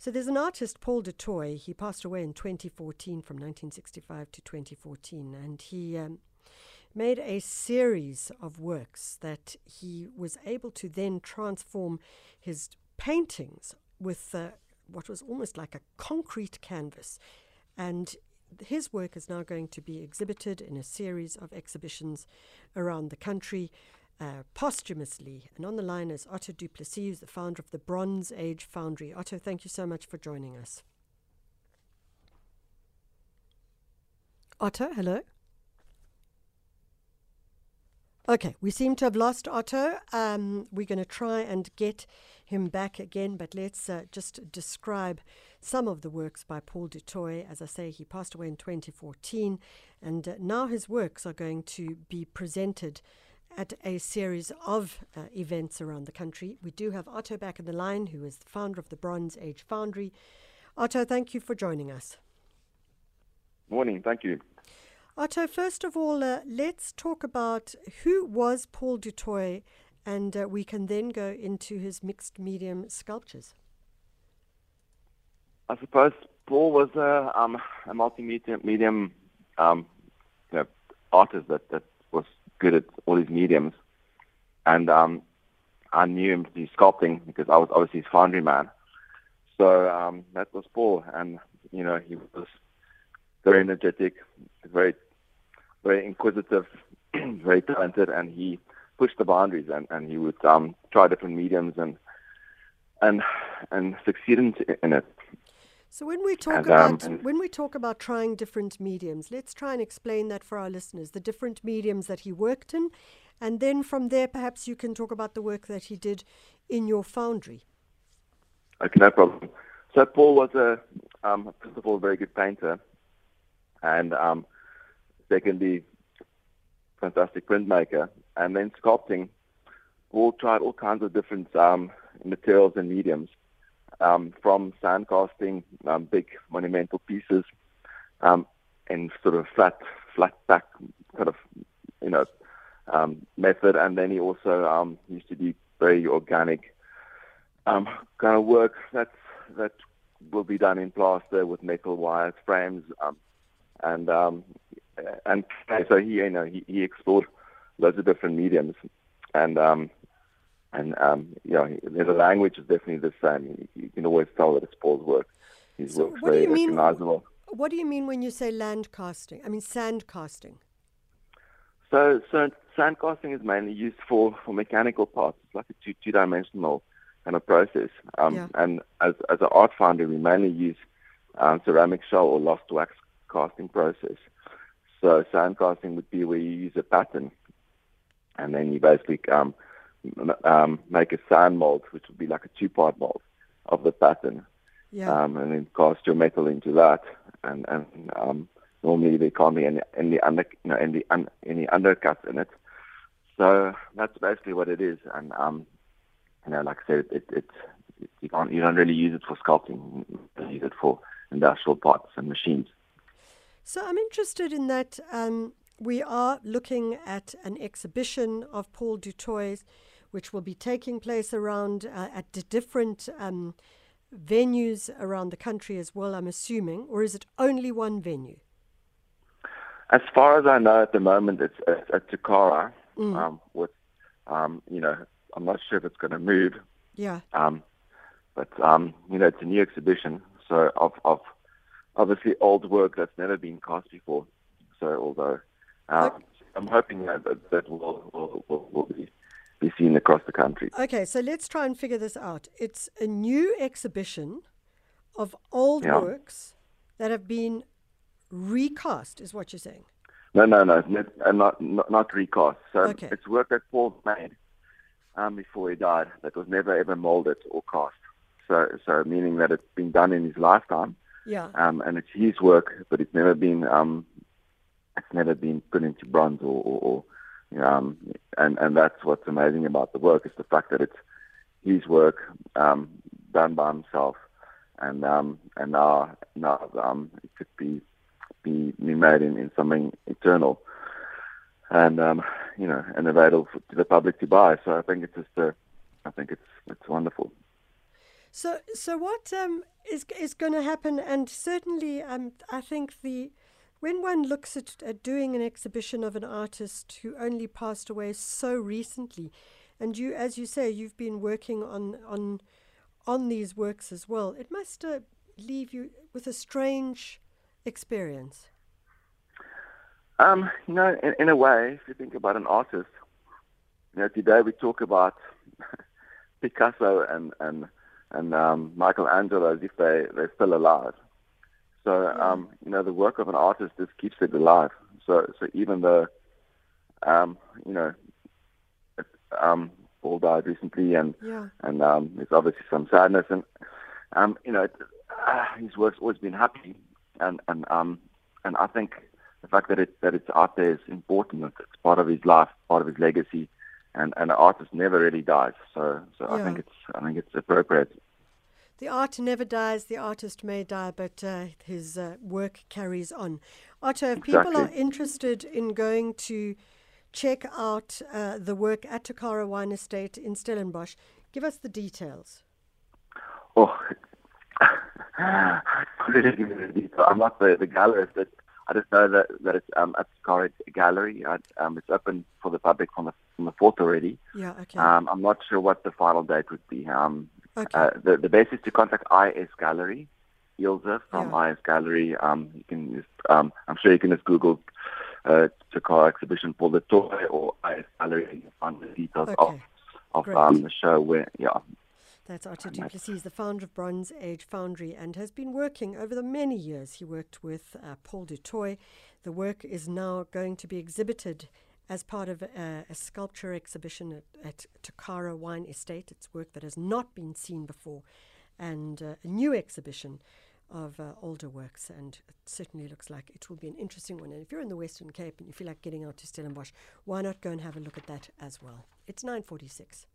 So there's an artist, Paul du Toit. He passed away in 2014 from 1965 to 2014. And he um, made a series of works that he was able to then transform his paintings with uh, what was almost like a concrete canvas. And his work is now going to be exhibited in a series of exhibitions around the country. Uh, posthumously. And on the line is Otto du Plessis, the founder of the Bronze Age Foundry. Otto, thank you so much for joining us. Otto, hello. Okay, we seem to have lost Otto. Um, we're going to try and get him back again, but let's uh, just describe some of the works by Paul du Toit. As I say, he passed away in 2014, and uh, now his works are going to be presented at a series of uh, events around the country. We do have Otto back in the line, who is the founder of the Bronze Age Foundry. Otto, thank you for joining us. Morning, thank you. Otto, first of all, uh, let's talk about who was Paul du Toit, and uh, we can then go into his mixed medium sculptures. I suppose Paul was a, um, a multimedia medium um, you know, artist that, that was good at all these mediums. And um, I knew him through sculpting because I was obviously his foundry man. So um, that was Paul. And, you know, he was very energetic, very, very inquisitive, very talented, and he pushed the boundaries and, and he would um, try different mediums and and and succeed in it. So when we talk and, about um, when we talk about trying different mediums, let's try and explain that for our listeners, the different mediums that he worked in, and then from there perhaps you can talk about the work that he did in your foundry. Okay, no problem. So Paul was a um, first of all a very good painter, and um, secondly, fantastic printmaker, and then sculpting. Paul tried all kinds of different um, materials and mediums, um, from sand casting, um, big monumental pieces, um, and sort of flat, flat back kind of, you know, um, method. And then he also um, used to do very organic um, kind of work that's that will be done in plaster with metal wires, frames, um, and um, and so he you know he, he explored loads of different mediums, and um, and um, you know the language is definitely the same. You, you can always tell that it's Paul's work. His so work's very recognizable. Mean, what do you mean when you say land casting? I mean sand casting. So, so sand casting is mainly used for, for mechanical parts. It's like a two two dimensional kind of process. Um, yeah. And as as an art foundry, we mainly use um, ceramic shell or lost wax casting process. So sand casting would be where you use a pattern, and then you basically um, um, make a sand mold, which would be like a two-part mold of the pattern, yeah. um, and then cast your metal into that. And and um, normally there can't be any any under you know any un, any undercuts in it. So that's basically what it is. And um, you know, like I said, it, it, it you can't you don't really use it for sculpting. You use it for industrial parts and machines. So I'm interested in that. Um, we are looking at an exhibition of Paul du Toit's, which will be taking place around uh, at different um, venues around the country as well. I'm assuming, or is it only one venue? As far as I know, at the moment, it's, at Tokara. Mm. Um, with, um, you know, I'm not sure if it's going to move. Yeah. Um, but um, you know, it's a new exhibition, so of of obviously old work that's never been cast before. So although um, I'm hoping that that, that will, will, will, will be be seen across the country. Okay, so let's try and figure this out. It's a new exhibition of old yeah. works that have been recast, is what you're saying? No, no, no, not uh, not, not, not recast. So okay. it's work that Paul made um, before he died that was never ever molded or cast. So, so meaning that it's been done in his lifetime yeah. Um, and it's his work, but it's never been um, it's never been put into bronze or, or, or um, and and that's what's amazing about the work is the fact that it's his work um, done by himself, and um, and now now um, it could be be, made in, in something eternal, and um, you know, and available to the public to buy. So I think it's just a, I think it's it's wonderful. So, so what um, is is going to happen? And certainly, um, I think the when one looks at, at doing an exhibition of an artist who only passed away so recently, and you, as you say, you've been working on on on these works as well. It must uh, leave you with a strange experience. Um, you know, in, in a way, if you think about an artist, you know, today we talk about Picasso and and and um, Michelangelo as if they they're still alive. So um, you know, the work of an artist just keeps it alive. So so even though um, you know it, um, Paul died recently, and yeah. and um, there's obviously some sadness, and um, you know, it, uh, his work's always been happy, and and um, and I think the fact that it that it's out there is important. It's part of his life, part of his legacy, and and an artist never really dies. So so yeah. I think it's I think it's appropriate. The art never dies. The artist may die, but uh, his uh, work carries on. Otto, if exactly. people are interested in going to check out uh, the work at Tokara Wine Estate in Stellenbosch, give us the details. Oh, I'm not the, the gallerist, but I just know that, that it's um, at Tokara Gallery. Um, it's open for the public from the, from the 4th already. Yeah, okay. Um, I'm not sure what the final date would be. Um, okay. Uh, the, the best is to contact IS Gallery, Ilse from yeah. IS Gallery. Um, you can just, um, I'm sure you can just Google uh, exhibition Paul du Toit or IS Gallery and you find the details okay. of, of um, the show where, yeah, that's Otto du Plessis, the founder of Bronze Age Foundry, and has been working over the many years. He worked with uh, Paul du Toit. The work is now going to be exhibited as part of a, a sculpture exhibition at, at Tokara Wine Estate. It's work that has not been seen before, and uh, a new exhibition of uh, older works, and it certainly looks like it will be an interesting one. And if you're in the Western Cape and you feel like getting out to Stellenbosch, why not go and have a look at that as well? It's 946.